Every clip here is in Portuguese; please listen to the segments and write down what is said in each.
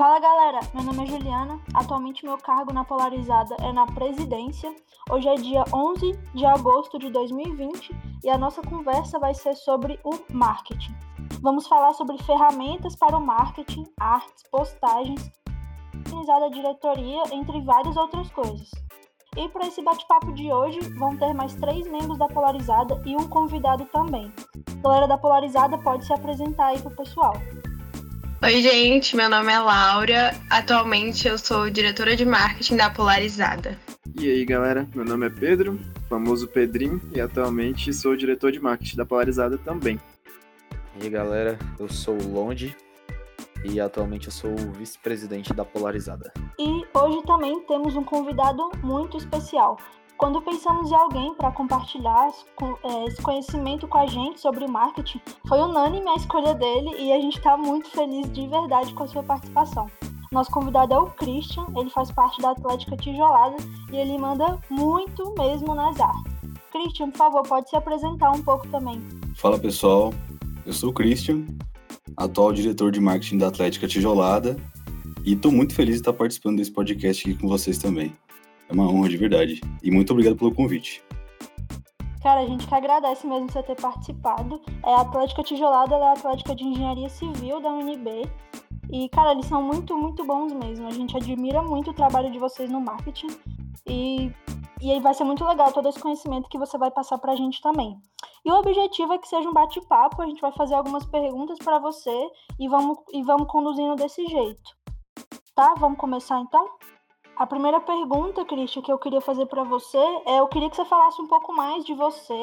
Fala galera, meu nome é Juliana. Atualmente meu cargo na Polarizada é na presidência. Hoje é dia 11 de agosto de 2020 e a nossa conversa vai ser sobre o marketing. Vamos falar sobre ferramentas para o marketing, artes, postagens, organizada diretoria, entre várias outras coisas. E para esse bate-papo de hoje, vão ter mais três membros da Polarizada e um convidado também. A galera da Polarizada pode se apresentar aí pro pessoal. Oi, gente, meu nome é Laura. Atualmente eu sou diretora de marketing da Polarizada. E aí, galera, meu nome é Pedro, famoso Pedrinho, e atualmente sou diretor de marketing da Polarizada também. E aí, galera, eu sou o Londe e atualmente eu sou o vice-presidente da Polarizada. E hoje também temos um convidado muito especial. Quando pensamos em alguém para compartilhar é, esse conhecimento com a gente sobre marketing, foi unânime a escolha dele e a gente está muito feliz de verdade com a sua participação. Nosso convidado é o Christian, ele faz parte da Atlética Tijolada e ele manda muito mesmo nas artes. Christian, por favor, pode se apresentar um pouco também. Fala pessoal, eu sou o Christian, atual diretor de marketing da Atlética Tijolada e estou muito feliz de estar participando desse podcast aqui com vocês também. É uma honra de verdade. E muito obrigado pelo convite. Cara, a gente que agradece mesmo você ter participado. É a Atlética Tijolada, ela é a Atlética de Engenharia Civil da UNB. E, cara, eles são muito, muito bons mesmo. A gente admira muito o trabalho de vocês no marketing. E, e aí vai ser muito legal todo esse conhecimento que você vai passar pra gente também. E o objetivo é que seja um bate-papo. A gente vai fazer algumas perguntas para você e vamos, e vamos conduzindo desse jeito. Tá? Vamos começar então? A primeira pergunta, Cristian, que eu queria fazer para você é: eu queria que você falasse um pouco mais de você,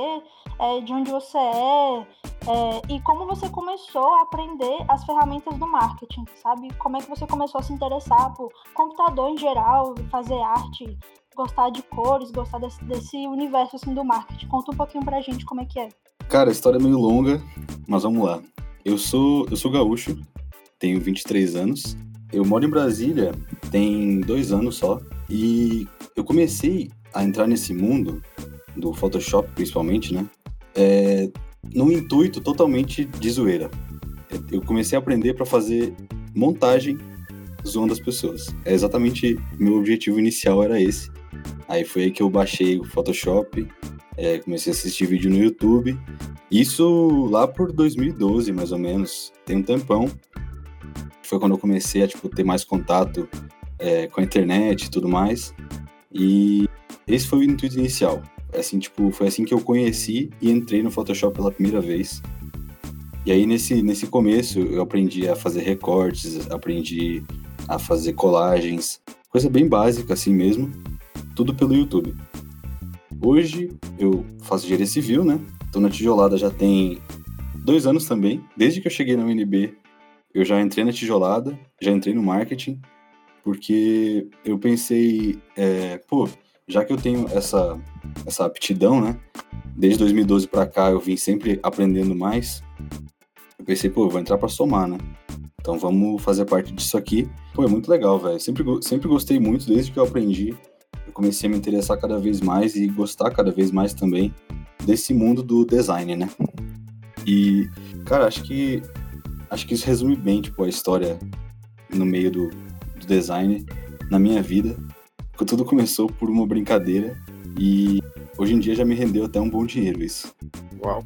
é, de onde você é, é, e como você começou a aprender as ferramentas do marketing, sabe? Como é que você começou a se interessar por computador em geral, fazer arte, gostar de cores, gostar desse, desse universo assim, do marketing? Conta um pouquinho pra gente como é que é. Cara, a história é meio longa, mas vamos lá. Eu sou, eu sou gaúcho, tenho 23 anos eu moro em Brasília tem dois anos só e eu comecei a entrar nesse mundo do Photoshop, principalmente, né? É, num intuito totalmente de zoeira. Eu comecei a aprender para fazer montagem zoando as pessoas. É exatamente meu objetivo inicial era esse. Aí foi aí que eu baixei o Photoshop, é, comecei a assistir vídeo no YouTube. Isso lá por 2012, mais ou menos. Tem um tempão foi quando eu comecei a tipo, ter mais contato é, com a internet e tudo mais. E esse foi o intuito inicial. Assim, tipo, foi assim que eu conheci e entrei no Photoshop pela primeira vez. E aí, nesse, nesse começo, eu aprendi a fazer recortes, aprendi a fazer colagens, coisa bem básica assim mesmo, tudo pelo YouTube. Hoje, eu faço engenharia civil, né? Tô na tijolada já tem dois anos também. Desde que eu cheguei na UNB, eu já entrei na tijolada, já entrei no marketing, porque eu pensei, é, pô, já que eu tenho essa, essa aptidão, né? Desde 2012 para cá eu vim sempre aprendendo mais. Eu pensei, pô, eu vou entrar para somar, né? Então vamos fazer parte disso aqui. Pô, é muito legal, velho. Sempre, sempre gostei muito desde que eu aprendi. Eu comecei a me interessar cada vez mais e gostar cada vez mais também desse mundo do design, né? E, cara, acho que acho que isso resume bem, tipo, a história no meio do, do design na minha vida. Porque tudo começou por uma brincadeira e hoje em dia já me rendeu até um bom dinheiro isso. Uau!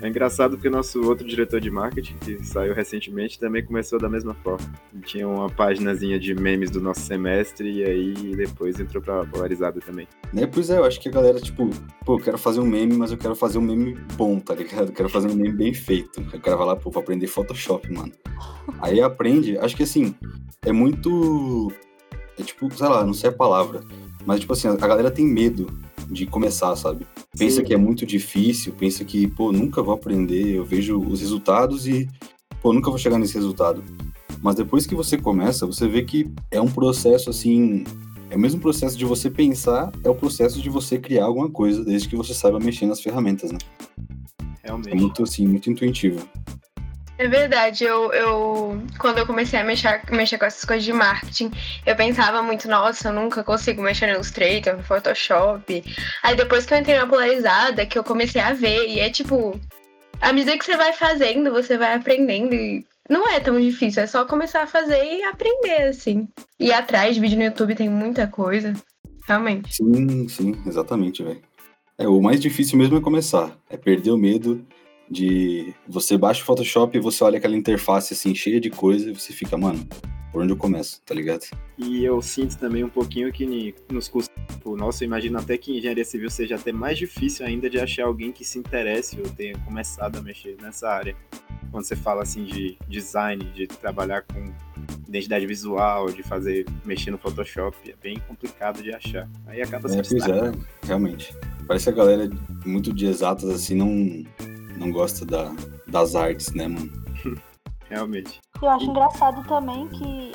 É engraçado porque nosso outro diretor de marketing, que saiu recentemente, também começou da mesma forma. Tinha uma páginazinha de memes do nosso semestre e aí depois entrou pra polarizada também. Né, pois é, eu acho que a galera, tipo, pô, eu quero fazer um meme, mas eu quero fazer um meme bom, tá ligado? Eu quero fazer um meme bem feito. O cara vai lá, pô, vou aprender Photoshop, mano. Aí aprende, acho que assim, é muito. É tipo, sei lá, não sei a palavra. Mas, tipo assim, a galera tem medo de começar, sabe? Pensa Sim. que é muito difícil, pensa que, pô, nunca vou aprender, eu vejo os resultados e, pô, nunca vou chegar nesse resultado. Mas depois que você começa, você vê que é um processo assim. É o mesmo processo de você pensar, é o processo de você criar alguma coisa, desde que você saiba mexer nas ferramentas, né? Realmente. É muito assim, muito intuitivo. É verdade, eu, eu quando eu comecei a mexer, mexer com essas coisas de marketing, eu pensava muito, nossa, eu nunca consigo mexer no Illustrator, no Photoshop. Aí depois que eu entrei na polarizada, que eu comecei a ver, e é tipo, à medida que você vai fazendo, você vai aprendendo e não é tão difícil, é só começar a fazer e aprender, assim. E atrás de vídeo no YouTube tem muita coisa. Realmente. Sim, sim, exatamente, velho. É, o mais difícil mesmo é começar. É perder o medo de você baixa o Photoshop e você olha aquela interface assim cheia de coisa e você fica, mano, por onde eu começo, tá ligado? E eu sinto também um pouquinho que nos cursos, tipo, nossa, eu imagino até que engenharia civil seja até mais difícil ainda de achar alguém que se interesse ou tenha começado a mexer nessa área. Quando você fala assim de design, de trabalhar com identidade visual, de fazer, mexer no Photoshop, é bem complicado de achar. Aí acaba se É, pois é, realmente. Parece que a galera muito de exatas assim não, não gosta da, das artes, né, mano? Realmente. Eu acho engraçado também que,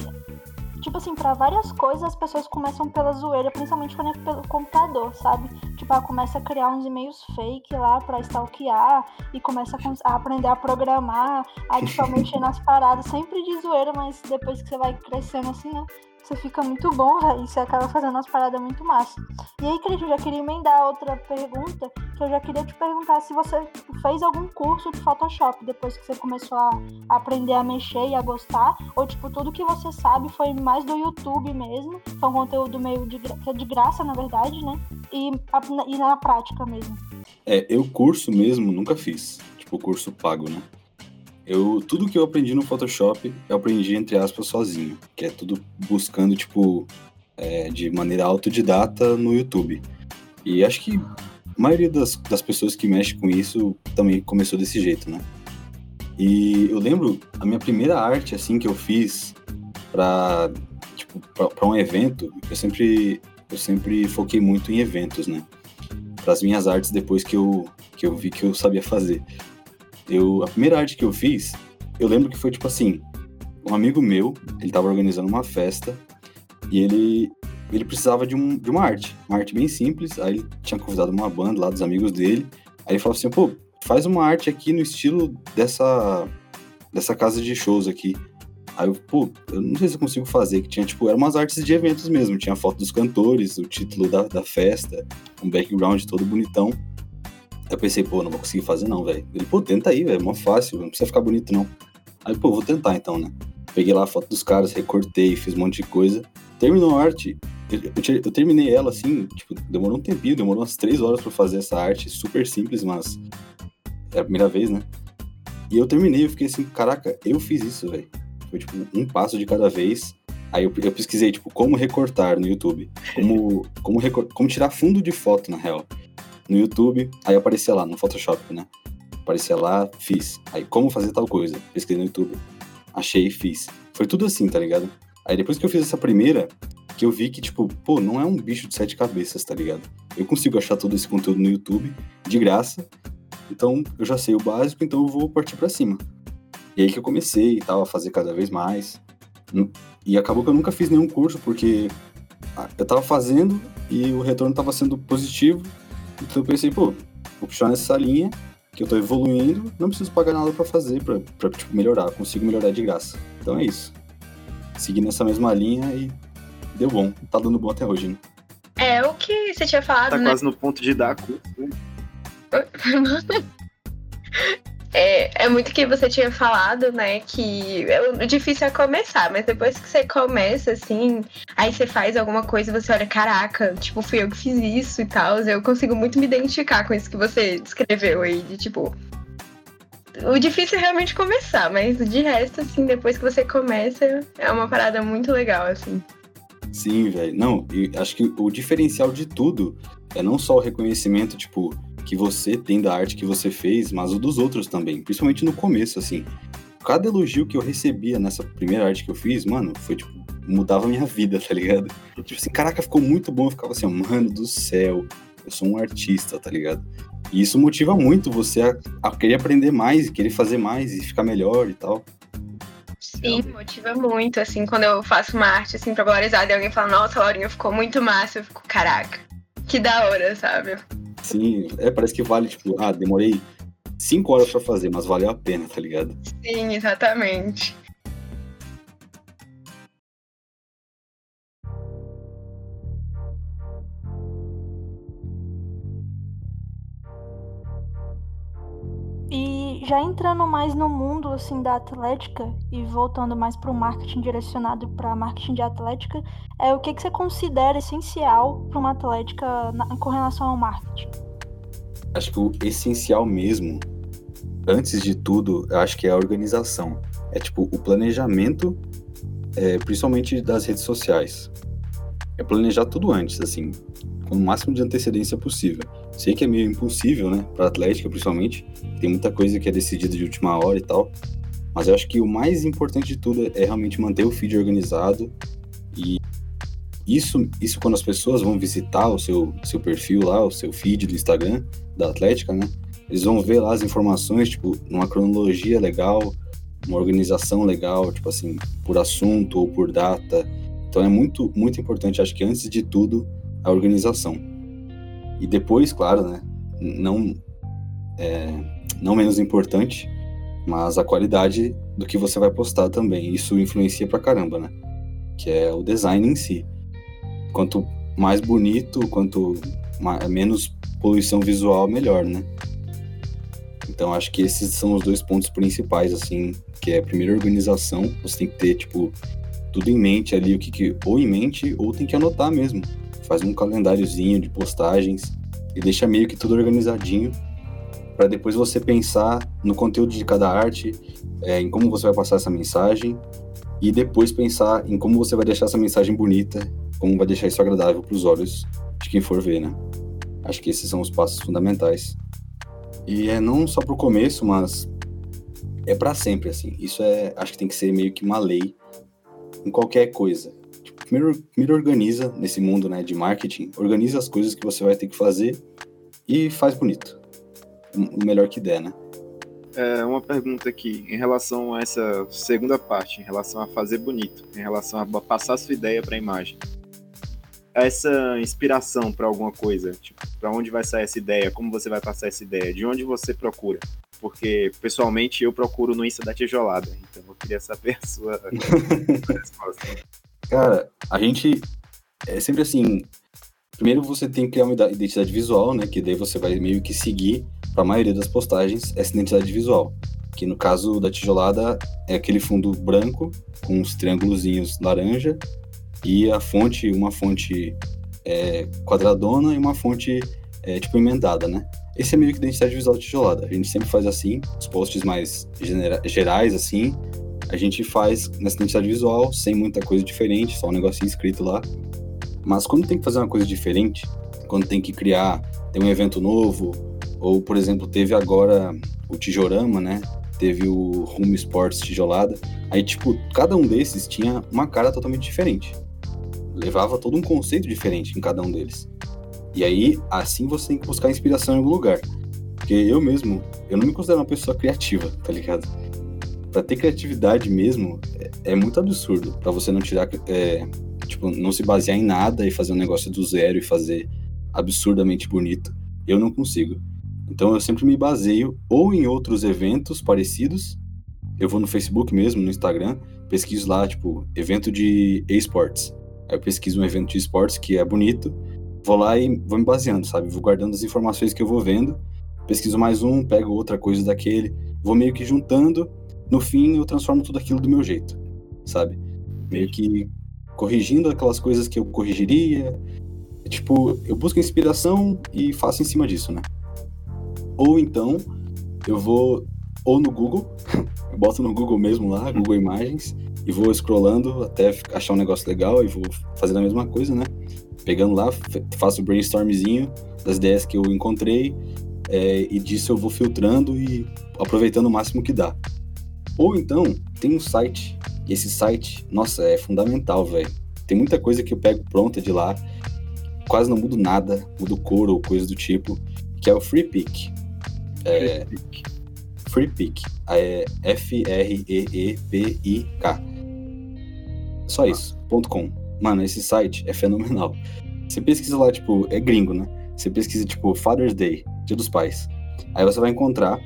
tipo assim, pra várias coisas as pessoas começam pela zoeira, principalmente quando é pelo computador, sabe? Tipo, ela começa a criar uns e-mails fake lá pra stalkear e começa a aprender a programar, a tipo, a mexer nas paradas, sempre de zoeira, mas depois que você vai crescendo assim, né? Você fica muito bom, e você acaba fazendo umas paradas muito massa. E aí, Cris, eu já queria emendar outra pergunta, que eu já queria te perguntar se você fez algum curso de Photoshop depois que você começou a aprender a mexer e a gostar, ou tipo, tudo que você sabe foi mais do YouTube mesmo, foi um conteúdo meio de, gra- é de graça, na verdade, né? E, e na prática mesmo. É, eu curso mesmo nunca fiz. Tipo, curso pago, né? Eu, tudo que eu aprendi no Photoshop, eu aprendi, entre aspas, sozinho. Que é tudo buscando, tipo, é, de maneira autodidata no YouTube. E acho que a maioria das, das pessoas que mexem com isso também começou desse jeito, né? E eu lembro, a minha primeira arte, assim, que eu fiz pra, tipo, pra, pra um evento, eu sempre, eu sempre foquei muito em eventos, né? Para as minhas artes depois que eu, que eu vi que eu sabia fazer. Eu, a primeira arte que eu fiz, eu lembro que foi tipo assim, um amigo meu, ele tava organizando uma festa e ele ele precisava de, um, de uma arte, uma arte bem simples, aí ele tinha convidado uma banda lá dos amigos dele, aí ele falou assim, pô, faz uma arte aqui no estilo dessa dessa casa de shows aqui. Aí eu, pô, eu não sei se eu consigo fazer, que tinha, tipo, eram umas artes de eventos mesmo, tinha foto dos cantores, o título da, da festa, um background todo bonitão. Eu pensei, pô, não vou conseguir fazer não, velho. Ele, pô, tenta aí, velho, é mó fácil, não precisa ficar bonito não. Aí, pô, vou tentar então, né? Peguei lá a foto dos caras, recortei, fiz um monte de coisa. Terminou a arte, eu, terminei ela assim, tipo, demorou um tempinho, demorou umas três horas pra fazer essa arte, super simples, mas é a primeira vez, né? E eu terminei, eu fiquei assim, caraca, eu fiz isso, velho. Foi tipo um passo de cada vez. Aí eu, eu pesquisei, tipo, como recortar no YouTube. Como, como, como tirar fundo de foto, na real. No YouTube, aí aparecia lá, no Photoshop, né? Aparecia lá, fiz. Aí, como fazer tal coisa? Pesquisei no YouTube. Achei fiz. Foi tudo assim, tá ligado? Aí depois que eu fiz essa primeira, que eu vi que, tipo, pô, não é um bicho de sete cabeças, tá ligado? Eu consigo achar todo esse conteúdo no YouTube, de graça. Então, eu já sei o básico, então eu vou partir pra cima. E aí que eu comecei e tal, a fazer cada vez mais. Hum, E acabou que eu nunca fiz nenhum curso, porque ah, eu tava fazendo e o retorno tava sendo positivo. Então eu pensei, pô, vou puxar nessa linha, que eu tô evoluindo, não preciso pagar nada pra fazer, pra, pra tipo, melhorar, consigo melhorar de graça. Então é isso. Segui nessa mesma linha e deu bom. Tá dando bom até hoje, né? É o que você tinha falado, Tá né? quase no ponto de dar curso. né? É, é muito que você tinha falado, né? Que é, o difícil é começar, mas depois que você começa, assim, aí você faz alguma coisa e você olha, caraca, tipo, fui eu que fiz isso e tal. Eu consigo muito me identificar com isso que você descreveu aí, de tipo. O difícil é realmente começar, mas de resto, assim, depois que você começa, é uma parada muito legal, assim. Sim, velho. Não, acho que o diferencial de tudo é não só o reconhecimento, tipo, que você tem da arte que você fez, mas o dos outros também. Principalmente no começo, assim. Cada elogio que eu recebia nessa primeira arte que eu fiz, mano, foi tipo, mudava a minha vida, tá ligado? Tipo assim, caraca, ficou muito bom. Eu ficava assim, mano do céu, eu sou um artista, tá ligado? E isso motiva muito você a, a querer aprender mais, querer fazer mais e ficar melhor e tal. Sim, motiva muito, assim, quando eu faço uma arte, assim, pra valorizar, e alguém fala, nossa, Laurinha, ficou muito massa, eu fico, caraca, que da hora, sabe? Sim, é, parece que vale, tipo, ah, demorei cinco horas pra fazer, mas valeu a pena, tá ligado? Sim, exatamente. Já entrando mais no mundo assim da atlética e voltando mais para o marketing direcionado para marketing de atlética, é o que, que você considera essencial para uma atlética na, com relação ao marketing? Acho que o essencial mesmo, antes de tudo, acho que é a organização. É tipo o planejamento, é, principalmente das redes sociais. É planejar tudo antes, assim, com o máximo de antecedência possível. Sei que é meio impossível, né, para Atlética principalmente. Tem muita coisa que é decidida de última hora e tal. Mas eu acho que o mais importante de tudo é realmente manter o feed organizado e isso, isso quando as pessoas vão visitar o seu, seu perfil lá, o seu feed do Instagram da Atlética, né? Eles vão ver lá as informações, tipo, numa cronologia legal, uma organização legal, tipo assim, por assunto ou por data. Então é muito, muito importante, acho que antes de tudo, a organização. E depois, claro, né? Não, é, não menos importante, mas a qualidade do que você vai postar também. Isso influencia pra caramba, né? Que é o design em si. Quanto mais bonito, quanto mais, menos poluição visual, melhor, né? Então acho que esses são os dois pontos principais, assim, que é a primeira organização, você tem que ter, tipo, tudo em mente ali, o que, que ou em mente, ou tem que anotar mesmo faz um calendáriozinho de postagens e deixa meio que tudo organizadinho para depois você pensar no conteúdo de cada arte, é, em como você vai passar essa mensagem e depois pensar em como você vai deixar essa mensagem bonita, como vai deixar isso agradável para os olhos de quem for ver, né? Acho que esses são os passos fundamentais. E é não só para o começo, mas é para sempre assim. Isso é, acho que tem que ser meio que uma lei em qualquer coisa primeiro, primeiro organiza nesse mundo né, de marketing, organiza as coisas que você vai ter que fazer e faz bonito. O melhor que der, né? É, uma pergunta aqui, em relação a essa segunda parte, em relação a fazer bonito, em relação a passar sua ideia para a imagem. Essa inspiração para alguma coisa, tipo, para onde vai sair essa ideia, como você vai passar essa ideia, de onde você procura? Porque, pessoalmente, eu procuro no Insta da Tijolada, então eu queria saber a sua resposta. Cara, a gente é sempre assim. Primeiro você tem que criar uma identidade visual, né? Que daí você vai meio que seguir para a maioria das postagens essa identidade visual. Que no caso da tijolada é aquele fundo branco com uns triângulozinhos laranja e a fonte, uma fonte é, quadradona e uma fonte é, tipo emendada, né? Esse é meio que identidade visual da tijolada. A gente sempre faz assim, os posts mais gerais assim, a gente faz nessa identidade visual, sem muita coisa diferente, só um negocinho escrito lá. Mas quando tem que fazer uma coisa diferente, quando tem que criar, tem um evento novo, ou por exemplo, teve agora o Tijorama, né? Teve o Rumo Sports Tijolada. Aí, tipo, cada um desses tinha uma cara totalmente diferente. Levava todo um conceito diferente em cada um deles. E aí, assim você tem que buscar inspiração em algum lugar. Porque eu mesmo, eu não me considero uma pessoa criativa, tá ligado? Para ter criatividade mesmo é, é muito absurdo. Para você não tirar é, tipo não se basear em nada e fazer um negócio do zero e fazer absurdamente bonito eu não consigo. Então eu sempre me baseio ou em outros eventos parecidos. Eu vou no Facebook mesmo no Instagram pesquiso lá tipo evento de esportes. Aí eu pesquiso um evento de esportes que é bonito vou lá e vou me baseando sabe? Vou guardando as informações que eu vou vendo pesquiso mais um pego outra coisa daquele vou meio que juntando no fim eu transformo tudo aquilo do meu jeito, sabe? Meio que corrigindo aquelas coisas que eu corrigiria. Tipo, eu busco inspiração e faço em cima disso, né? Ou então, eu vou ou no Google, eu boto no Google mesmo lá, Google Imagens, e vou scrollando até achar um negócio legal e vou fazendo a mesma coisa, né? Pegando lá, faço o brainstormzinho das ideias que eu encontrei, é, e disso eu vou filtrando e aproveitando o máximo que dá. Ou então, tem um site, e esse site, nossa, é fundamental, velho. Tem muita coisa que eu pego pronta de lá, quase não mudo nada, mudo cor ou coisa do tipo, que é o Free Pick. É, Free Pick. É F-R-E-E-P-I-K. Só isso, ponto .com. Mano, esse site é fenomenal. Você pesquisa lá, tipo, é gringo, né? Você pesquisa, tipo, Father's Day, Dia dos Pais. Aí você vai encontrar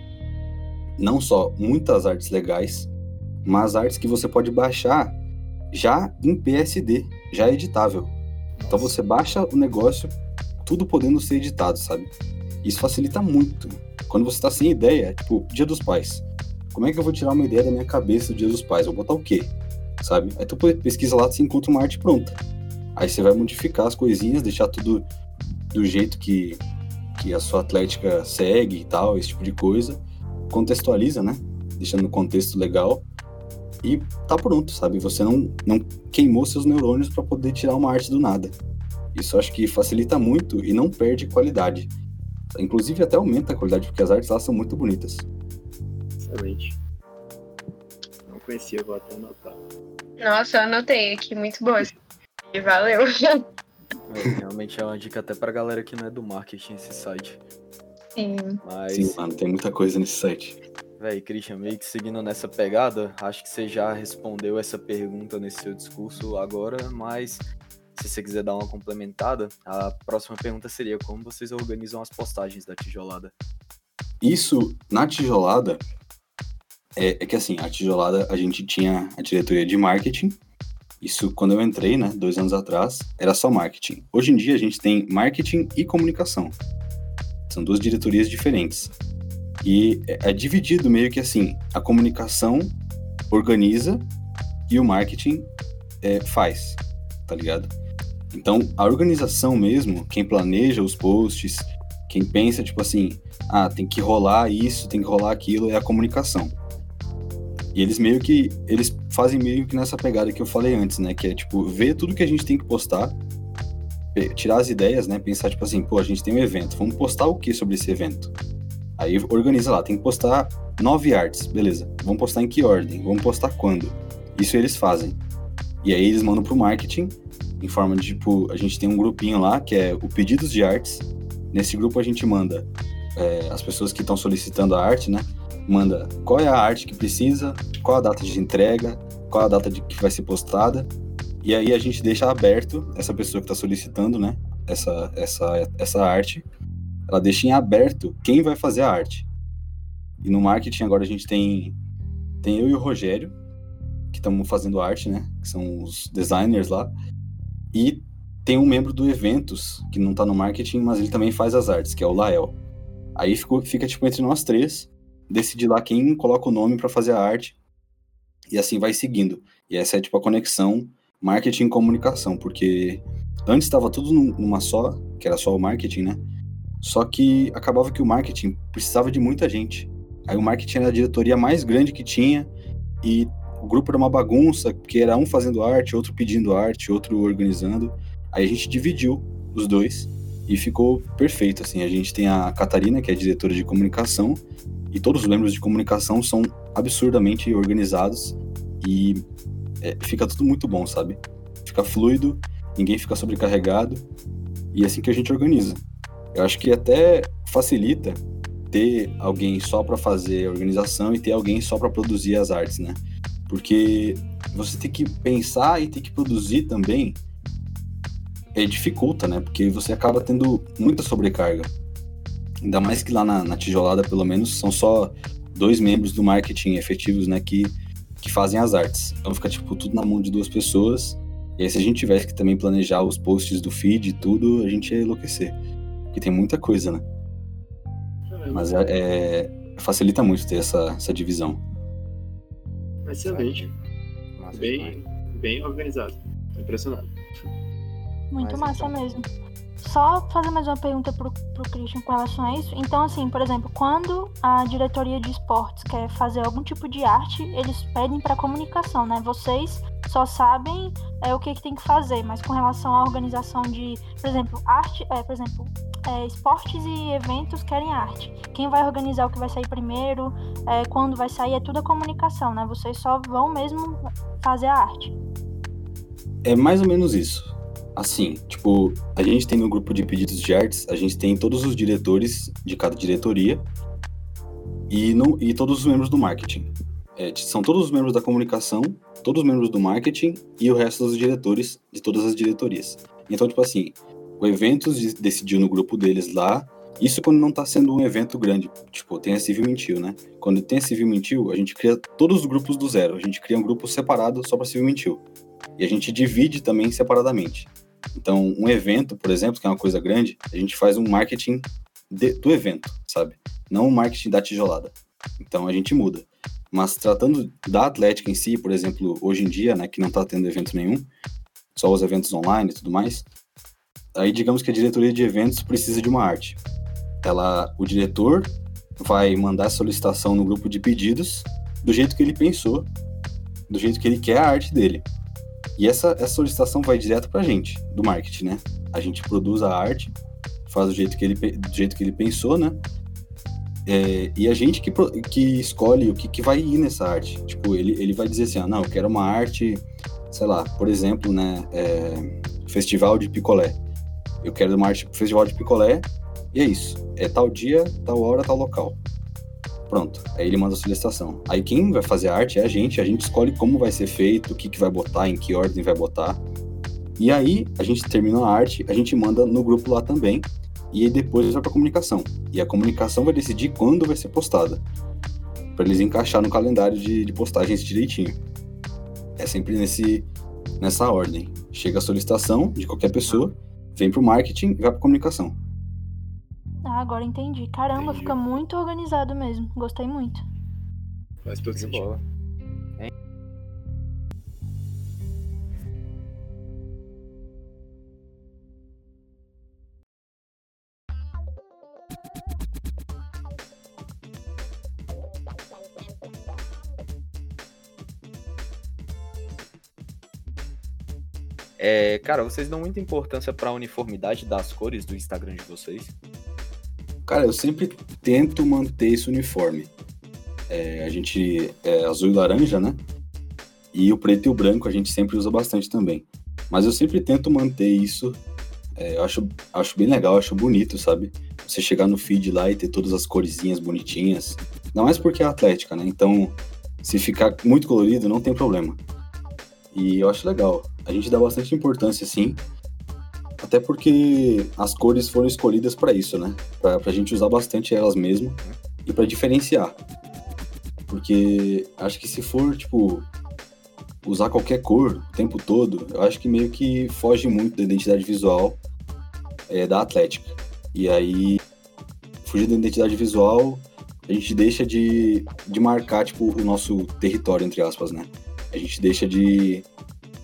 não só muitas artes legais, mas artes que você pode baixar já em PSD, já editável. Então você baixa o negócio, tudo podendo ser editado, sabe? Isso facilita muito. Quando você tá sem ideia, tipo, Dia dos Pais. Como é que eu vou tirar uma ideia da minha cabeça do Dia dos Pais? Vou botar o quê? Sabe? Aí tu pesquisa lá, você encontra uma arte pronta. Aí você vai modificar as coisinhas, deixar tudo do jeito que, que a sua atlética segue e tal, esse tipo de coisa. Contextualiza, né? Deixando no contexto legal. E tá pronto, sabe? Você não, não queimou seus neurônios para poder tirar uma arte do nada. Isso acho que facilita muito e não perde qualidade. Inclusive até aumenta a qualidade, porque as artes lá são muito bonitas. Excelente. Não conhecia, vou até anotar. Nossa, eu anotei aqui, muito boa. E valeu. É, realmente é uma dica até pra galera que não é do marketing esse site. Sim. Mas, Sim, mano, tem muita coisa nesse site. véi, Christian, meio que seguindo nessa pegada, acho que você já respondeu essa pergunta nesse seu discurso agora, mas se você quiser dar uma complementada, a próxima pergunta seria como vocês organizam as postagens da tijolada? Isso, na tijolada, é, é que assim, a tijolada, a gente tinha a diretoria de marketing. Isso, quando eu entrei, né, dois anos atrás, era só marketing. Hoje em dia, a gente tem marketing e comunicação. São duas diretorias diferentes. E é, é dividido meio que assim: a comunicação organiza e o marketing é, faz, tá ligado? Então, a organização mesmo, quem planeja os posts, quem pensa, tipo assim, ah, tem que rolar isso, tem que rolar aquilo, é a comunicação. E eles meio que, eles fazem meio que nessa pegada que eu falei antes, né? Que é, tipo, ver tudo que a gente tem que postar, tirar as ideias, né? Pensar, tipo assim, pô, a gente tem um evento, vamos postar o que sobre esse evento? Aí organiza lá, tem que postar nove artes, beleza. Vamos postar em que ordem? Vamos postar quando? Isso eles fazem. E aí eles mandam pro marketing, em forma de, tipo, a gente tem um grupinho lá, que é o pedidos de artes. Nesse grupo a gente manda é, as pessoas que estão solicitando a arte, né? Manda qual é a arte que precisa, qual a data de entrega, qual a data de que vai ser postada. E aí a gente deixa aberto essa pessoa que está solicitando, né? Essa, essa, essa arte. Ela deixa em aberto quem vai fazer a arte. E no marketing agora a gente tem, tem eu e o Rogério, que estamos fazendo arte, né? Que são os designers lá. E tem um membro do eventos, que não tá no marketing, mas ele também faz as artes, que é o Lael. Aí ficou, fica tipo entre nós três, decidir lá quem coloca o nome para fazer a arte. E assim vai seguindo. E essa é tipo a conexão marketing e comunicação, porque antes estava tudo num- numa só, que era só o marketing, né? Só que acabava que o marketing precisava de muita gente. Aí o marketing era a diretoria mais grande que tinha e o grupo era uma bagunça, porque era um fazendo arte, outro pedindo arte, outro organizando. Aí a gente dividiu os dois e ficou perfeito, assim. A gente tem a Catarina, que é diretora de comunicação, e todos os membros de comunicação são absurdamente organizados e é, fica tudo muito bom, sabe? Fica fluido, ninguém fica sobrecarregado e é assim que a gente organiza. Eu acho que até facilita ter alguém só para fazer a organização e ter alguém só para produzir as artes, né? Porque você tem que pensar e tem que produzir também é, dificulta, né? Porque você acaba tendo muita sobrecarga. Ainda mais que lá na, na tijolada, pelo menos, são só dois membros do marketing efetivos, né? Que, que fazem as artes. Então fica, tipo, tudo na mão de duas pessoas. E aí, se a gente tivesse que também planejar os posts do feed e tudo, a gente ia enlouquecer. Porque tem muita coisa, né? Mas é, é- facilita muito ter essa, essa divisão. Excelente. Massa Bem, bem organizado. Tô impressionado. Muito Mas massa então- mesmo. Só fazer mais uma pergunta pro, pro Christian com relação a isso. Então, assim, por exemplo, quando a diretoria de esportes quer fazer algum tipo de arte, eles pedem para comunicação, né? Vocês só sabem é, o que, que tem que fazer, mas com relação à organização de, por exemplo, arte, é, por exemplo, é, esportes e eventos querem arte. Quem vai organizar o que vai sair primeiro, é, quando vai sair, é tudo a comunicação, né? Vocês só vão mesmo fazer a arte. É mais ou menos isso. Assim, tipo, a gente tem no grupo de pedidos de artes, a gente tem todos os diretores de cada diretoria e, no, e todos os membros do marketing. É, são todos os membros da comunicação, todos os membros do marketing e o resto dos diretores de todas as diretorias. Então, tipo assim, o Eventos de- decidiu no grupo deles lá, isso quando não tá sendo um evento grande, tipo, tem a Civil Mentiu, né? Quando tem a Civil Mentiu, a gente cria todos os grupos do zero, a gente cria um grupo separado só pra Civil Mentiu. E a gente divide também separadamente. Então, um evento, por exemplo, que é uma coisa grande, a gente faz um marketing de, do evento, sabe? Não o marketing da tijolada. Então a gente muda. Mas tratando da Atlética em si, por exemplo, hoje em dia, né, que não está tendo evento nenhum, só os eventos online e tudo mais, aí digamos que a diretoria de eventos precisa de uma arte. Ela, o diretor vai mandar a solicitação no grupo de pedidos do jeito que ele pensou, do jeito que ele quer a arte dele. E essa, essa solicitação vai direto para a gente, do marketing, né? A gente produz a arte, faz do jeito que ele, do jeito que ele pensou, né? É, e a gente que, que escolhe o que, que vai ir nessa arte. Tipo, ele, ele vai dizer assim, ah, não, eu quero uma arte, sei lá, por exemplo, né, é, festival de picolé. Eu quero uma arte festival de picolé, e é isso. É tal dia, tal hora, tal local. Pronto. Aí ele manda a solicitação. Aí quem vai fazer a arte é a gente, a gente escolhe como vai ser feito, o que, que vai botar, em que ordem vai botar. E aí, a gente termina a arte, a gente manda no grupo lá também e aí depois vai para comunicação. E a comunicação vai decidir quando vai ser postada, para eles encaixar no calendário de, de postagens direitinho. É sempre nesse, nessa ordem. Chega a solicitação de qualquer pessoa, vem para o marketing e vai para comunicação. Ah, agora entendi. Caramba, Entendi. fica muito organizado mesmo. Gostei muito. Faz todo De sentido. bola. É, cara, vocês dão muita importância pra uniformidade das cores do Instagram de vocês? Cara, eu sempre tento manter esse uniforme. É, a gente é azul e laranja, né? E o preto e o branco a gente sempre usa bastante também. Mas eu sempre tento manter isso. é, eu acho, acho bem legal, acho bonito, sabe? Você chegar no feed lá e ter todas as coresinhas bonitinhas. Não mais porque é atlética, né? Então, se ficar muito colorido, não tem problema. E eu acho legal. A gente dá bastante importância, sim. Até porque as cores foram escolhidas para isso, né? Pra, pra gente usar bastante elas mesmo e para diferenciar. Porque acho que se for, tipo, usar qualquer cor o tempo todo, eu acho que meio que foge muito da identidade visual é, da Atlética. E aí, fugir da identidade visual, a gente deixa de, de marcar, tipo, o nosso território, entre aspas, né? A gente deixa de,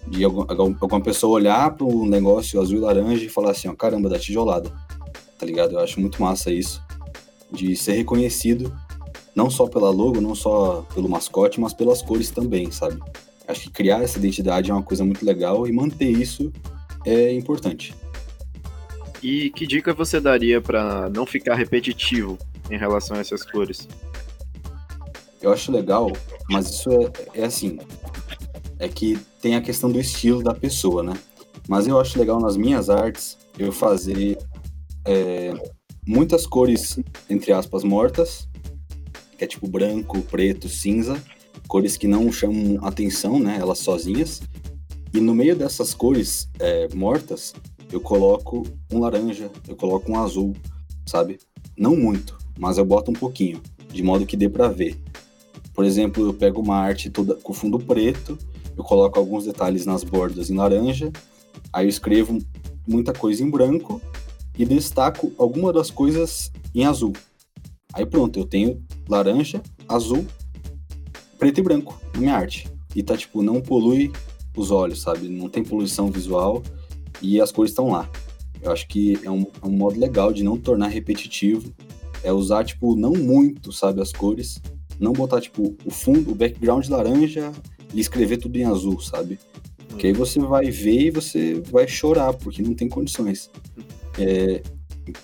de algum- algum- alguma pessoa olhar para um negócio azul e laranja e falar assim, ó, caramba, da tijolada, tá ligado? Eu acho muito massa isso, de ser reconhecido não só pela logo, não só pelo mascote, mas pelas cores também, sabe? Acho que criar essa identidade é uma coisa muito legal e manter isso é importante. E que dica você daria pra não ficar repetitivo em relação a essas cores? Eu acho legal, mas isso é, é assim. É que tem a questão do estilo da pessoa, né? Mas eu acho legal nas minhas artes eu fazer é, muitas cores, entre aspas, mortas, que é tipo branco, preto, cinza, cores que não chamam atenção, né? Elas sozinhas. E no meio dessas cores é, mortas, eu coloco um laranja, eu coloco um azul, sabe? Não muito, mas eu boto um pouquinho, de modo que dê pra ver. Por exemplo, eu pego uma arte toda com fundo preto, eu coloco alguns detalhes nas bordas em laranja, aí eu escrevo muita coisa em branco e destaco alguma das coisas em azul. Aí pronto, eu tenho laranja, azul, preto e branco na minha arte. E tá tipo, não polui os olhos, sabe? Não tem poluição visual e as cores estão lá. Eu acho que é um, é um modo legal de não tornar repetitivo. É usar, tipo, não muito, sabe, as cores. Não botar, tipo, o fundo, o background laranja e escrever tudo em azul, sabe? Porque aí você vai ver e você vai chorar, porque não tem condições. É,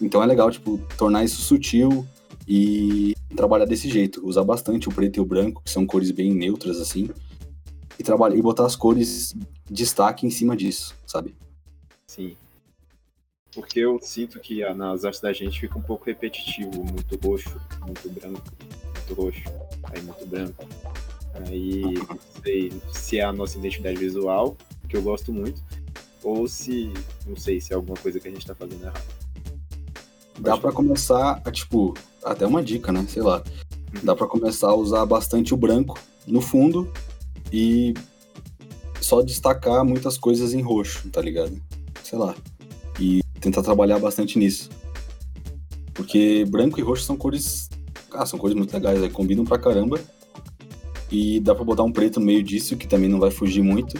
então é legal, tipo, tornar isso sutil e trabalhar desse jeito. Usar bastante o preto e o branco, que são cores bem neutras, assim. E, trabalhar, e botar as cores destaque em cima disso, sabe? Sim. Porque eu sinto que ah, nas artes da gente fica um pouco repetitivo, muito roxo, muito branco, muito roxo, aí muito branco. Aí não sei se é a nossa identidade visual, que eu gosto muito, ou se, não sei, se é alguma coisa que a gente tá fazendo errado. Dá pra começar a, tipo, até uma dica, né? Sei lá. Dá pra começar a usar bastante o branco no fundo e só destacar muitas coisas em roxo, tá ligado? Sei lá. E tentar trabalhar bastante nisso. Porque branco e roxo são cores. Ah, são cores muito legais, aí combinam pra caramba. E dá pra botar um preto no meio disso, que também não vai fugir muito.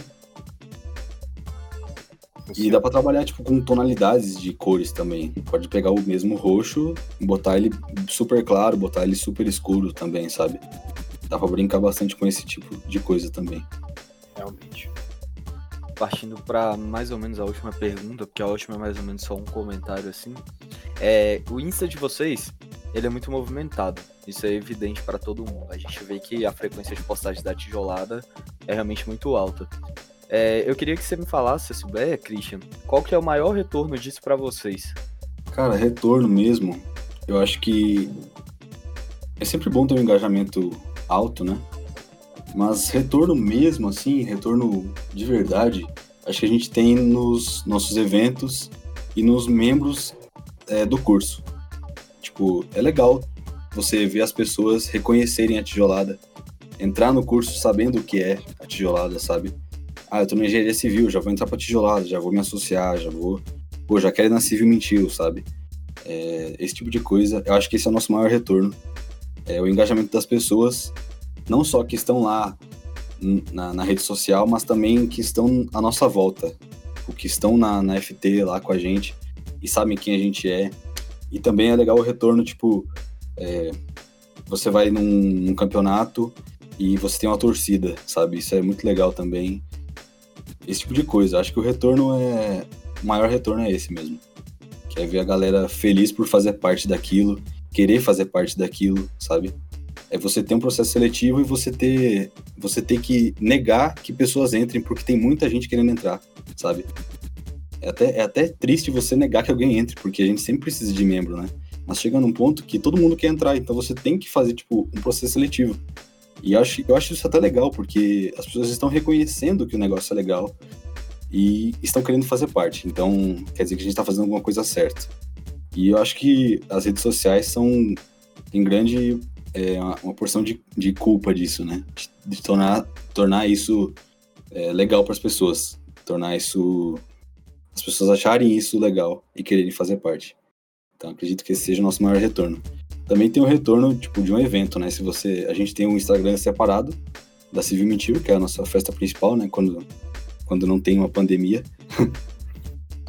E dá pra trabalhar, tipo, com tonalidades de cores também. Pode pegar o mesmo roxo, botar ele super claro, botar ele super escuro também, sabe? Dá pra brincar bastante com esse tipo de coisa também. Realmente. Partindo para mais ou menos a última pergunta, porque a última é mais ou menos só um comentário assim. É, o Insta de vocês, ele é muito movimentado. Isso é evidente para todo mundo. A gente vê que a frequência de postagem da tijolada é realmente muito alta. É, eu queria que você me falasse, se souber, Christian, qual que é o maior retorno disso para vocês? Cara, retorno mesmo, eu acho que é sempre bom ter um engajamento alto, né? Mas retorno mesmo, assim, retorno de verdade, acho que a gente tem nos nossos eventos e nos membros é, do curso. Tipo, é legal você ver as pessoas reconhecerem a tijolada, entrar no curso sabendo o que é a tijolada, sabe? ah, eu tô na engenharia civil, já vou entrar pra tijolada, já vou me associar, já vou. Pô, já quero ir na civil mentiu, sabe? É, esse tipo de coisa, eu acho que esse é o nosso maior retorno. É o engajamento das pessoas, não só que estão lá na, na rede social, mas também que estão à nossa volta. O que estão na, na FT lá com a gente e sabem quem a gente é. E também é legal o retorno, tipo, é, você vai num, num campeonato e você tem uma torcida, sabe? Isso é muito legal também esse tipo de coisa. Acho que o retorno é. O maior retorno é esse mesmo. Que é ver a galera feliz por fazer parte daquilo, querer fazer parte daquilo, sabe? É você ter um processo seletivo e você ter. Você ter que negar que pessoas entrem, porque tem muita gente querendo entrar, sabe? É até, é até triste você negar que alguém entre, porque a gente sempre precisa de membro, né? Mas chega num ponto que todo mundo quer entrar, então você tem que fazer, tipo, um processo seletivo. E eu acho, eu acho isso até legal, porque as pessoas estão reconhecendo que o negócio é legal e estão querendo fazer parte. Então, quer dizer que a gente está fazendo alguma coisa certa. E eu acho que as redes sociais são, em grande, é, uma porção de, de culpa disso, né? De, de tornar, tornar isso é, legal para as pessoas. Tornar isso. As pessoas acharem isso legal e quererem fazer parte. Então, acredito que esse seja o nosso maior retorno. Também tem o retorno, tipo, de um evento, né? Se você... A gente tem um Instagram separado da Civil Mentiu, que é a nossa festa principal, né? Quando, quando não tem uma pandemia.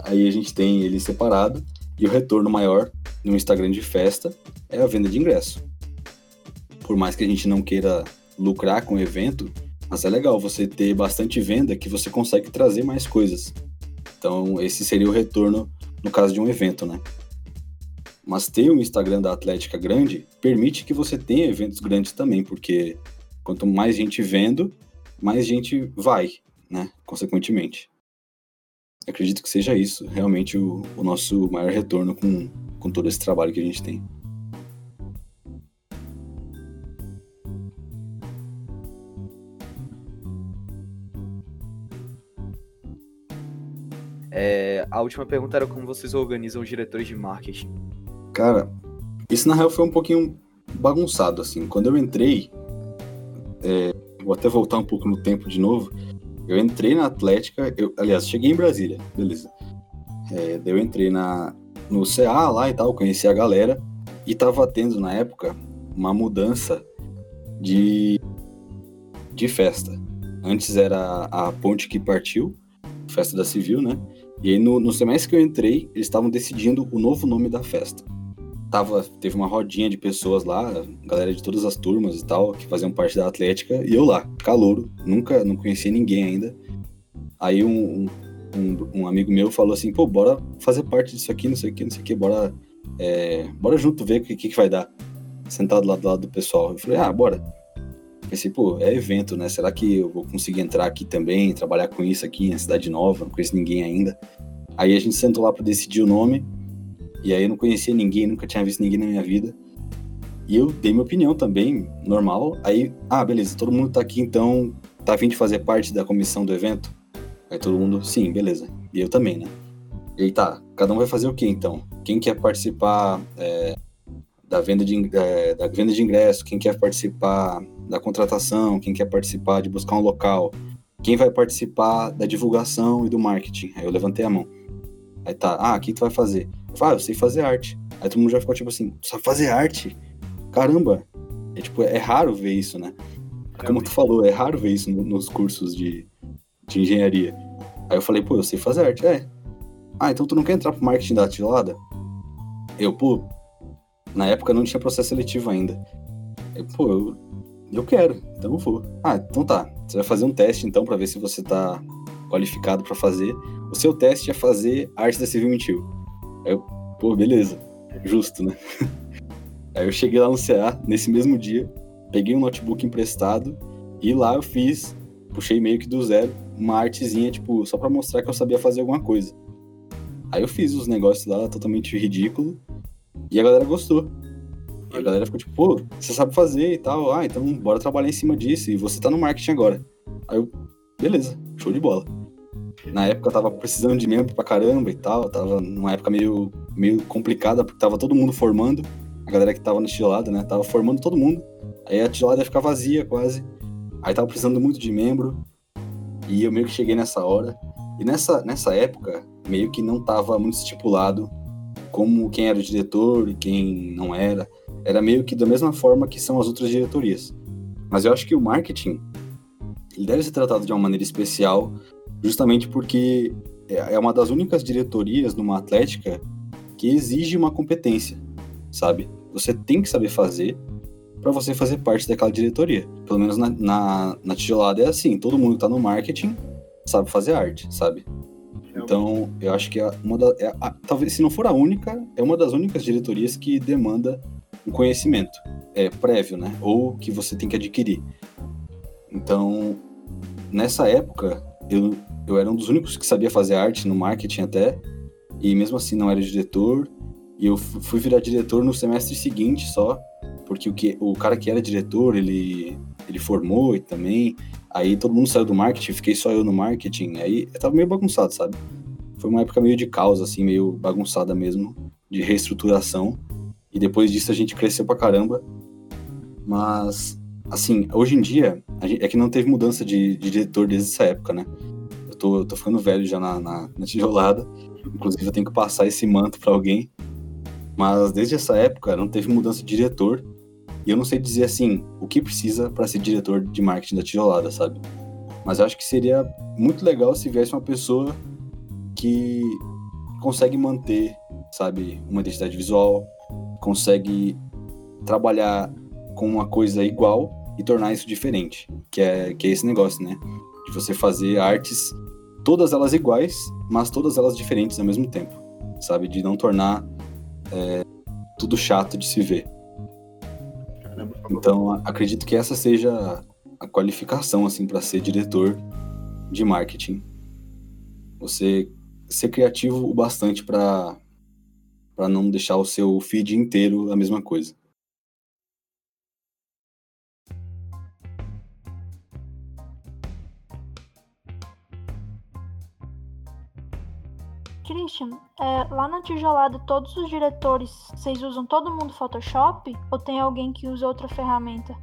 Aí a gente tem ele separado. E o retorno maior no Instagram de festa é a venda de ingresso. Por mais que a gente não queira lucrar com o evento, mas é legal você ter bastante venda que você consegue trazer mais coisas. Então, esse seria o retorno no caso de um evento, né? Mas ter um Instagram da Atlética grande permite que você tenha eventos grandes também, porque quanto mais gente vendo, mais gente vai, né? Consequentemente. Acredito que seja isso realmente o, o nosso maior retorno com, com todo esse trabalho que a gente tem. É, a última pergunta era como vocês organizam os diretores de marketing. Cara, isso na real foi um pouquinho bagunçado, assim. Quando eu entrei, é, vou até voltar um pouco no tempo de novo. Eu entrei na Atlética, eu, aliás, cheguei em Brasília, beleza. É, daí eu entrei na, no CA lá e tal, conheci a galera e tava tendo na época uma mudança de, de festa. Antes era a ponte que partiu, festa da Civil, né? E aí no, no semestre que eu entrei, eles estavam decidindo o novo nome da festa tava, teve uma rodinha de pessoas lá, galera de todas as turmas e tal, que faziam parte da Atlética, e eu lá, calouro, nunca, não conhecia ninguém ainda. Aí um, um, um, amigo meu falou assim, pô, bora fazer parte disso aqui, não sei o que, não sei o que, bora, é, bora junto ver o que, que vai dar. Sentado lá do lado do pessoal. Eu falei, ah, bora. Pensei, pô, é evento, né? Será que eu vou conseguir entrar aqui também, trabalhar com isso aqui na cidade nova? Não conheço ninguém ainda. Aí a gente sentou lá para decidir o nome. E aí eu não conhecia ninguém, nunca tinha visto ninguém na minha vida. E eu dei minha opinião também, normal. Aí, ah, beleza, todo mundo tá aqui então, tá vindo de fazer parte da comissão do evento? Aí todo mundo, sim, beleza. E eu também, né? E aí tá, cada um vai fazer o que então? Quem quer participar é, da, venda de, é, da venda de ingresso? Quem quer participar da contratação? Quem quer participar de buscar um local? Quem vai participar da divulgação e do marketing? Aí eu levantei a mão. Aí tá, ah, o que tu vai fazer? Eu falei, ah, eu sei fazer arte. Aí todo mundo já ficou tipo assim, sabe fazer arte? Caramba! É tipo, é raro ver isso, né? Como tu falou, é raro ver isso no- nos cursos de, de engenharia. Aí eu falei, pô, eu sei fazer arte. É. Ah, então tu não quer entrar pro marketing da tijolada? Eu, pô, na época não tinha processo seletivo ainda. Eu, pô, eu, eu quero, então eu vou. Ah, então tá. Você vai fazer um teste então pra ver se você tá qualificado pra fazer. O seu teste é fazer arte da Civil eu, pô, beleza. Justo, né? Aí eu cheguei lá no CA nesse mesmo dia, peguei um notebook emprestado e lá eu fiz, puxei meio que do zero, uma artezinha, tipo, só pra mostrar que eu sabia fazer alguma coisa. Aí eu fiz os negócios lá totalmente ridículo e a galera gostou. E a galera ficou tipo, pô, você sabe fazer e tal, ah, então bora trabalhar em cima disso e você tá no marketing agora. Aí eu, beleza, show de bola. Na época eu tava precisando de membro pra caramba e tal, tava numa época meio, meio complicada, porque tava todo mundo formando, a galera que tava na tijolada, né, tava formando todo mundo. Aí a tijolada ia ficar vazia quase. Aí tava precisando muito de membro. E eu meio que cheguei nessa hora. E nessa, nessa época, meio que não tava muito estipulado como quem era o diretor e quem não era. Era meio que da mesma forma que são as outras diretorias. Mas eu acho que o marketing ele deve ser tratado de uma maneira especial, justamente porque é uma das únicas diretorias numa atlética que exige uma competência, sabe? Você tem que saber fazer para você fazer parte daquela diretoria. Pelo menos na, na, na tijolada é assim, todo mundo que tá no marketing sabe fazer arte, sabe? Então, eu acho que é uma da, é a- talvez se não for a única, é uma das únicas diretorias que demanda um conhecimento é, prévio, né? Ou que você tem que adquirir. Então, nessa época, eu, eu era um dos únicos que sabia fazer arte no marketing até, e mesmo assim não era diretor. E eu fu- fui virar diretor no semestre seguinte só, porque o, que, o cara que era diretor, ele, ele formou e também. Aí todo mundo saiu do marketing, fiquei só eu no marketing. Aí eu tava meio bagunçado, sabe? Foi uma época meio de caos, assim, meio bagunçada mesmo, de reestruturação. E depois disso a gente cresceu pra caramba. Mas, assim, hoje em dia, gente- é que não teve mudança de, de diretor desde essa época, né? Eu tô, eu tô ficando velho já na, na, na tijolada. Inclusive eu tenho que passar esse manto pra alguém. Mas desde essa época não teve mudança de diretor. E eu não sei dizer assim o que precisa para ser diretor de marketing da tijolada, sabe? Mas eu acho que seria muito legal se viesse uma pessoa que consegue manter, sabe, uma identidade visual, consegue trabalhar com uma coisa igual e tornar isso diferente, que é, que é esse negócio, né? De você fazer artes, todas elas iguais, mas todas elas diferentes ao mesmo tempo, sabe? De não tornar é, tudo chato de se ver. Então, acredito que essa seja a qualificação assim para ser diretor de marketing. Você ser criativo o bastante para para não deixar o seu feed inteiro a mesma coisa. Christian, é, lá na tijolada, todos os diretores, vocês usam todo mundo Photoshop? Ou tem alguém que usa outra ferramenta?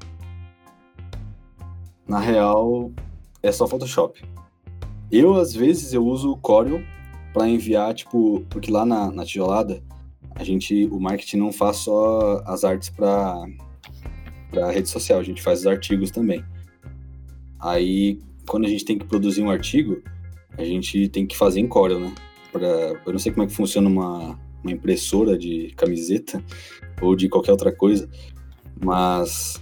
Na real, é só Photoshop. Eu às vezes eu uso o Corel para enviar tipo, porque lá na, na tijolada a gente o marketing não faz só as artes para para rede social, a gente faz os artigos também. Aí quando a gente tem que produzir um artigo, a gente tem que fazer em Corel, né? Pra, eu não sei como é que funciona uma, uma impressora de camiseta ou de qualquer outra coisa, mas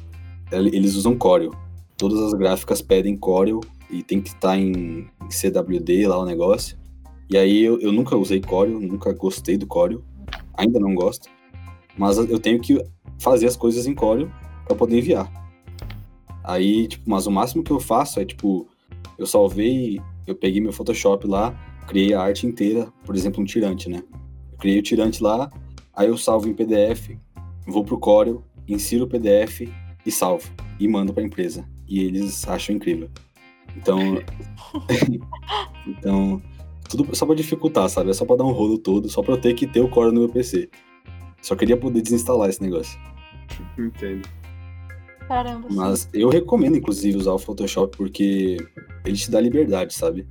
ele- eles usam Corel. Todas as gráficas pedem Corel e tem que estar em, em CWD lá o negócio. E aí eu, eu nunca usei Corel, nunca gostei do Corel, ainda não gosto. Mas eu tenho que fazer as coisas em Corel para poder enviar. Aí, tipo, mas o máximo que eu faço é tipo, eu salvei, eu peguei meu Photoshop lá, criei a arte inteira, por exemplo, um tirante, né? Eu criei o tirante lá, aí eu salvo em PDF, vou pro Corel, insiro o PDF e salvo e mando para a empresa. E eles acham incrível. Então, então tudo só para dificultar, sabe? É só para dar um rolo todo, só para eu ter que ter o Corel no meu PC. Só queria poder desinstalar esse negócio. Entendo. Caramba, sim. Mas eu recomendo, inclusive, usar o Photoshop porque ele te dá liberdade, sabe?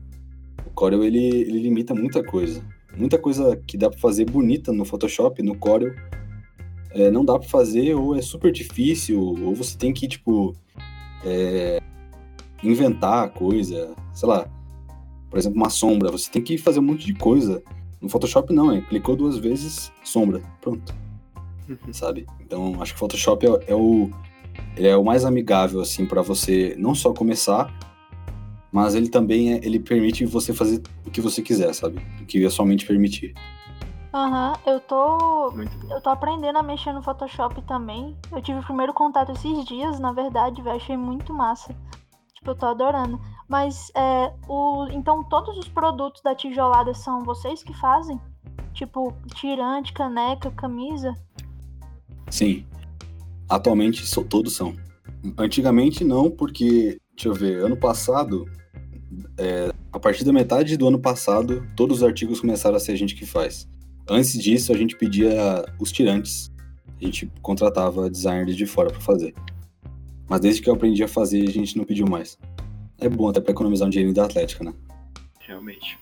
O Corel, ele, ele limita muita coisa. muita coisa que dá para fazer bonita no Photoshop, no Corel, é, não dá para fazer ou é super difícil ou você tem que tipo é, inventar coisa, sei lá, por exemplo uma sombra, você tem que fazer um monte de coisa. No Photoshop não, é clicou duas vezes, sombra, pronto, sabe? Então acho que o Photoshop é, é o ele é o mais amigável assim para você não só começar, mas ele também é, ele permite você fazer o que você quiser, sabe? O que a sua mente permitir. Aham, eu tô. Eu tô aprendendo a mexer no Photoshop também. Eu tive o primeiro contato esses dias, na verdade, velho. Achei muito massa. Tipo, eu tô adorando. Mas, é, o... então todos os produtos da tijolada são vocês que fazem? Tipo, tirante, caneca, camisa? Sim. Atualmente so- todos são. Antigamente não, porque, deixa eu ver, ano passado, é, a partir da metade do ano passado, todos os artigos começaram a ser a gente que faz. Antes disso, a gente pedia os tirantes. A gente contratava designers de fora para fazer. Mas desde que eu aprendi a fazer, a gente não pediu mais. É bom até para economizar um dinheiro da Atlética, né? Realmente.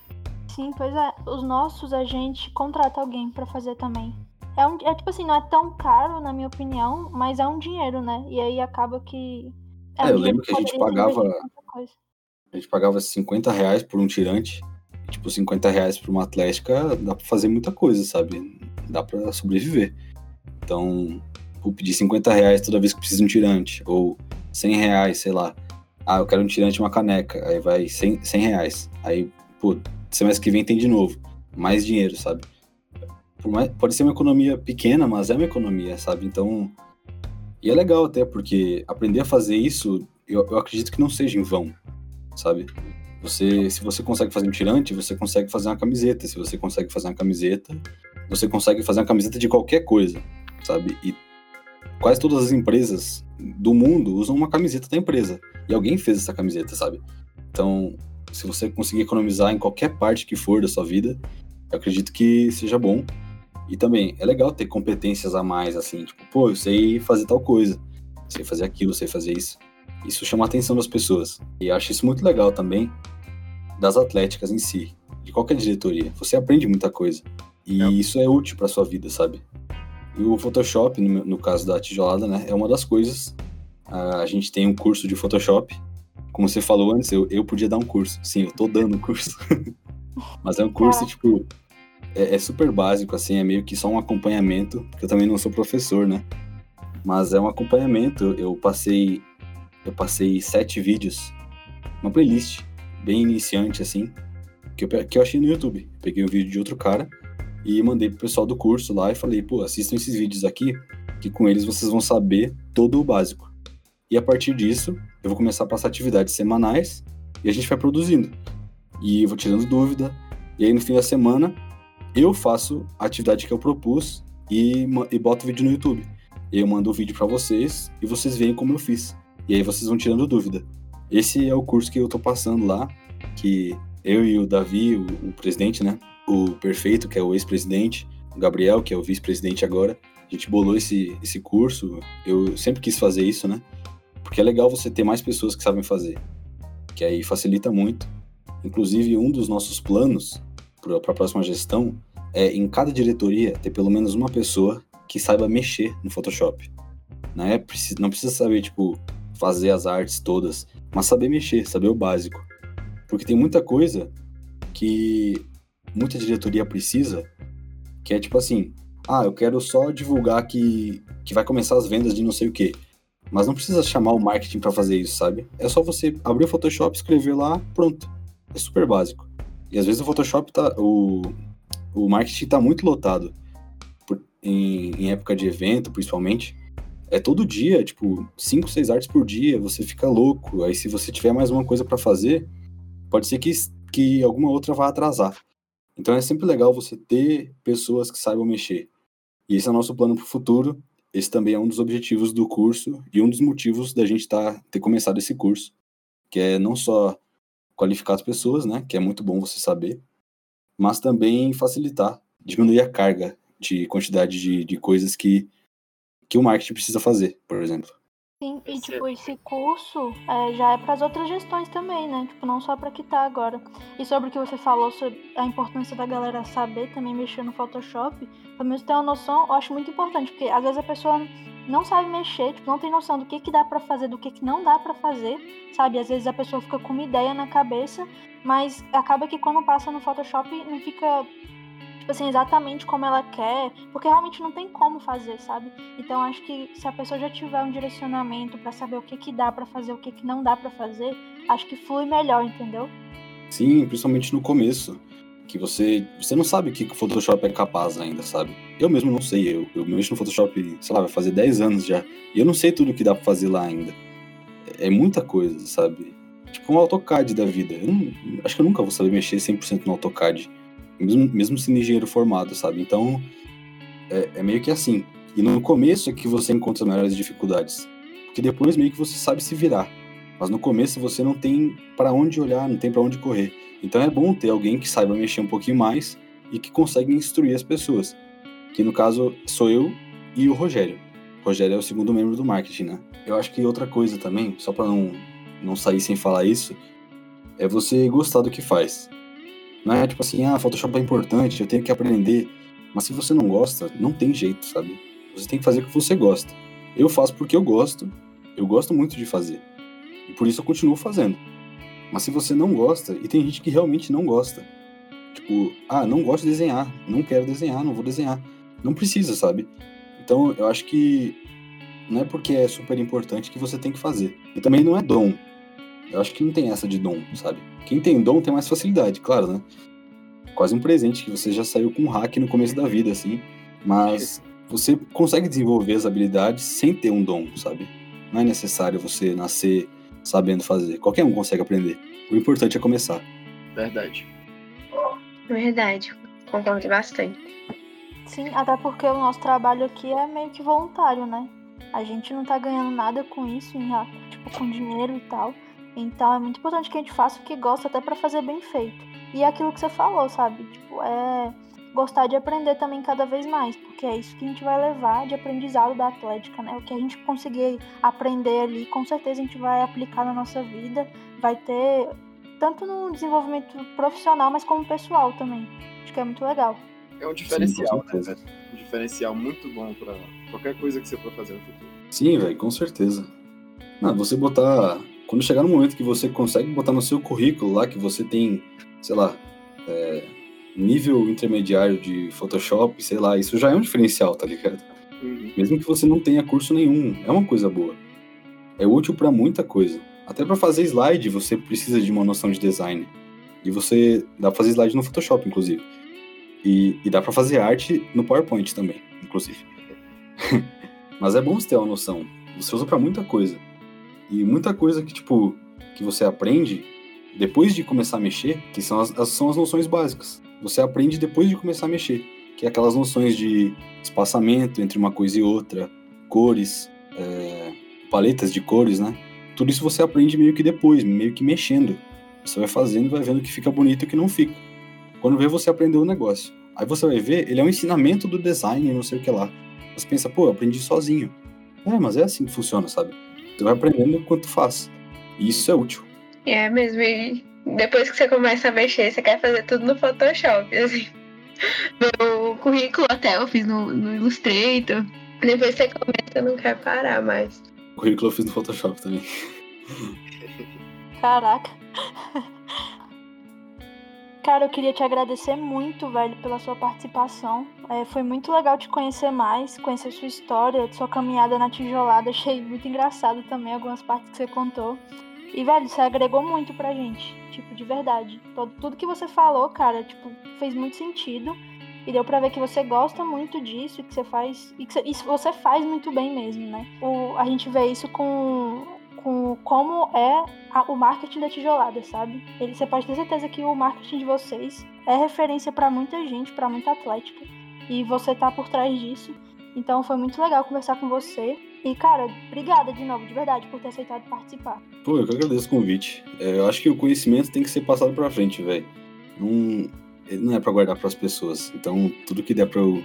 Sim, pois é. Os nossos a gente contrata alguém pra fazer também. É, um, é tipo assim, não é tão caro, na minha opinião, mas é um dinheiro, né? E aí acaba que. É, um eu lembro que a gente pagava-. A gente pagava 50 reais por um tirante. Tipo, 50 reais pra uma atlética dá pra fazer muita coisa, sabe? Dá pra sobreviver. Então, vou pedir 50 reais toda vez que precisa de um tirante. Ou 100 reais, sei lá. Ah, eu quero um tirante e uma caneca. Aí vai 100, 100 reais. Aí, pô, semestre que vem tem de novo. Mais dinheiro, sabe? Mais- pode ser uma economia pequena, mas é uma economia, sabe? Então. E é legal até, porque aprender a fazer isso, eu, eu acredito que não seja em vão, sabe? Você, se você consegue fazer um tirante, você consegue fazer uma camiseta. Se você consegue fazer uma camiseta, você consegue fazer uma camiseta de qualquer coisa, sabe? E quase todas as empresas do mundo usam uma camiseta da empresa. E alguém fez essa camiseta, sabe? Então, se você conseguir economizar em qualquer parte que for da sua vida, eu acredito que seja bom. E também é legal ter competências a mais, assim, tipo, pô, eu sei fazer tal coisa, sei fazer aquilo, sei fazer isso. Isso chama a atenção das pessoas. E acho isso muito legal também das atléticas em si, de qualquer diretoria. Você aprende muita coisa. E É. isso é útil para sua vida, sabe? E o Photoshop, no, caso da tijolada, né, é uma das coisas. A gente tem um curso de Photoshop. Como você falou antes, eu, eu podia dar um curso. Sim, eu tô dando um curso. Mas é um curso, Caraca. tipo, é, é super básico, assim, é meio que só um acompanhamento, porque eu também não sou professor, né? Mas é um acompanhamento. Eu, passei. Eu passei sete vídeos, uma playlist bem iniciante, assim, que eu, que eu achei no YouTube. Peguei um vídeo de outro cara e mandei pro pessoal do curso lá e falei, pô, assistam esses vídeos aqui, que com eles vocês vão saber todo o básico. E a partir disso, eu vou começar a passar atividades semanais e a gente vai produzindo. E eu vou tirando dúvida. E aí no fim da semana, eu faço a atividade que eu propus e, e boto o vídeo no YouTube. Eu mando o vídeo para vocês e vocês veem como eu fiz. E aí vocês vão tirando dúvida. Esse é o curso que eu tô passando lá, que eu e o Davi, o, o presidente, né? O Perfeito, que é o ex-presidente, o Gabriel, que é o vice-presidente agora, a gente bolou esse, esse curso. Eu sempre quis fazer isso, né? Porque é legal você ter mais pessoas que sabem fazer, que aí facilita muito. Inclusive, um dos nossos planos para a próxima gestão é, em cada diretoria, ter pelo menos uma pessoa que saiba mexer no Photoshop. Não, é, não precisa saber, tipo, fazer as artes todas, mas saber mexer, saber o básico. Porque tem muita coisa que muita diretoria precisa, que é tipo assim, ah, eu quero só divulgar que, que vai começar as vendas de não sei o quê. Mas não precisa chamar o marketing para fazer isso, sabe? É só você abrir o Photoshop, escrever lá, pronto. É super básico. E às vezes o Photoshop tá. O, o marketing tá muito lotado. Por- em, em época de evento, principalmente. É todo dia, tipo, 5, 6 artes por dia, você fica louco. Aí se você tiver mais uma coisa para fazer, pode ser que, que alguma outra vá atrasar. Então é sempre legal você ter pessoas que saibam mexer. E esse é o nosso plano para o futuro. Esse também é um dos objetivos do curso e um dos motivos da gente tá, ter começado esse curso, que é não só qualificar as pessoas, né, que é muito bom você saber, mas também facilitar, diminuir a carga de quantidade de, de coisas que, que o marketing precisa fazer, por exemplo. Sim, e Esse tipo, esse curso é, já é para as outras gestões também, né? Tipo, não só para que tá agora. E sobre o que você falou sobre a importância da galera saber também mexer no Photoshop, pelo menos ter uma noção, eu acho muito importante, porque às vezes a pessoa não sabe mexer, tipo, não tem noção do que que dá para fazer, do que que não dá para fazer, sabe? Às vezes a pessoa fica com uma ideia na cabeça, mas acaba que quando passa no Photoshop não fica tipo assim, exatamente como ela quer, porque realmente não tem como fazer, sabe? Então acho que se a pessoa já tiver um direcionamento para saber o que que dá para fazer, o que que não dá para fazer, acho que flui melhor, entendeu? Sim, principalmente no começo. Que você, você não sabe o que o Photoshop é capaz ainda, sabe? Eu mesmo não sei. Eu, eu mexo no Photoshop, sei lá, vai fazer 10 anos já. E eu não sei tudo que dá pra fazer lá ainda. É, é muita coisa, sabe? Tipo um AutoCAD da vida. Eu não, acho que eu nunca vou saber mexer 100% no AutoCAD. Mesmo, mesmo sendo engenheiro formado, sabe? Então, é, é meio que assim. E no começo é que você encontra as maiores dificuldades. Porque depois meio que você sabe se virar. Mas no começo você não tem para onde olhar, não tem para onde correr. Então é bom ter alguém que saiba mexer um pouquinho mais e que consegue instruir as pessoas. Que no caso sou eu e o Rogério. O Rogério é o segundo membro do marketing, né? Eu acho que outra coisa também, só para não, não sair sem falar isso, é você gostar do que faz. Não é tipo assim, ah, Photoshop é importante, eu tenho que aprender. Mas se você não gosta, não tem jeito, sabe? Você tem que fazer o que você gosta. Eu faço porque eu gosto. Eu gosto muito de fazer. E por isso eu continuo fazendo. Mas se você não gosta, e tem gente que realmente não gosta. Tipo, ah, não gosto de desenhar, não quero desenhar, não vou desenhar. Não precisa, sabe? Então eu acho que não é porque é super importante que você tem que fazer. E também não é dom. Eu acho que não tem essa de dom, sabe? Quem tem dom tem mais facilidade, claro, né? Quase um presente que você já saiu com um hack no começo da vida, assim. Mas você consegue desenvolver as habilidades sem ter um dom, sabe? Não é necessário você nascer sabendo fazer. Qualquer um consegue aprender. O importante é começar. Verdade. Verdade, concordo bastante. Sim, até porque o nosso trabalho aqui é meio que voluntário, né? A gente não tá ganhando nada com isso, tipo, com dinheiro e tal. Então é muito importante que a gente faça o que gosta, até pra fazer bem feito. E é aquilo que você falou, sabe? Tipo, é gostar de aprender também cada vez mais, porque é isso que a gente vai levar de aprendizado da Atlética, né? O que a gente conseguir aprender ali, com certeza a gente vai aplicar na nossa vida, vai ter tanto no desenvolvimento profissional, mas como pessoal também. Acho que é muito legal. É um diferencial, certeza. né? Um diferencial muito bom pra qualquer coisa que você for fazer no futuro. Sim, velho, com certeza. Não, você botar. Quando chegar no momento que você consegue botar no seu currículo lá que você tem, sei lá, é, nível intermediário de Photoshop, sei lá, isso já é um diferencial, tá ligado? Uhum. Mesmo que você não tenha curso nenhum, é uma coisa boa. É útil pra muita coisa. Até pra fazer slide você precisa de uma noção de design. E você dá pra fazer slide no Photoshop, inclusive. E, e dá pra fazer arte no PowerPoint também, inclusive. Mas é bom você ter uma noção. Você usa pra muita coisa. E muita coisa que, tipo, que você aprende depois de começar a mexer, que são as, as- são as noções básicas. Você aprende depois de começar a mexer. Que é aquelas noções de espaçamento entre uma coisa e outra, cores, é, paletas de cores, né? Tudo isso você aprende meio que depois, meio que mexendo. Você vai fazendo vai vendo o que fica bonito e o que não fica. Quando vê, você aprendeu o negócio. Aí você vai ver, ele é um ensinamento do design não sei o que lá. Você pensa, pô, eu aprendi sozinho. É, mas é assim que funciona, sabe? Tu vai aprendendo enquanto faz. E isso é útil. É mesmo, e depois que você começa a mexer, você quer fazer tudo no Photoshop, assim. Meu currículo até eu fiz no, no Illustrator. Depois você começa, não quer parar mais. O currículo eu fiz no Photoshop também. Caraca. Cara, eu queria te agradecer muito, velho, pela sua participação. É, foi muito legal te conhecer mais, conhecer sua história, sua caminhada na tijolada. Achei muito engraçado também algumas partes que você contou. E, velho, você agregou muito pra gente. Tipo, de verdade. Todo, tudo que você falou, cara, tipo, fez muito sentido. E deu pra ver que você gosta muito disso que você faz. E que você, isso você faz muito bem mesmo, né? O, a gente vê isso com, com como é a- o marketing da tijolada, sabe? Ele, você pode ter certeza que o marketing de vocês é referência pra muita gente, pra muita atlética. E você tá por trás disso. Então foi muito legal conversar com você. E, cara, obrigada de novo, de verdade, por ter aceitado participar. Pô, eu que agradeço o convite. É, eu acho que o conhecimento tem que ser passado pra frente, velho. Não, não é pra guardar pras pessoas. Então, tudo que der pra eu.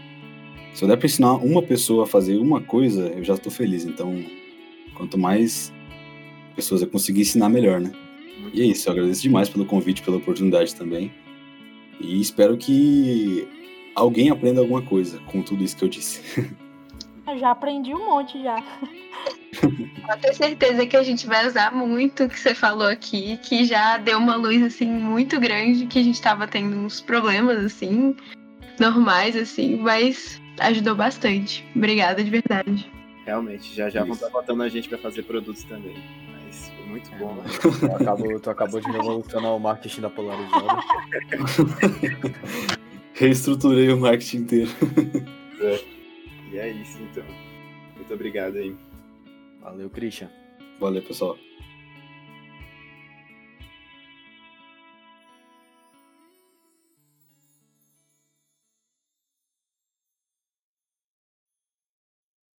Se eu der pra ensinar uma pessoa a fazer uma coisa, eu já tô feliz. Então, Quanto mais pessoas eu conseguir ensinar, melhor, né? E é isso, eu agradeço demais pelo convite, pela oportunidade também. E espero que alguém aprenda alguma coisa com tudo isso que eu disse. Eu já aprendi um monte já. Pode ter certeza que a gente vai usar muito o que você falou aqui, que já deu uma luz assim muito grande, que a gente tava tendo uns problemas assim, normais assim, mas ajudou bastante. Obrigada de verdade. Realmente, já já vão Isso. estar botando a gente pra fazer produtos também. Muito bom. né? Tu acabou, tu acabou de revolucionar o marketing da polarizada. Reestruturei o marketing inteiro. E é isso então. Muito obrigado aí. Valeu, Christian. Valeu, pessoal.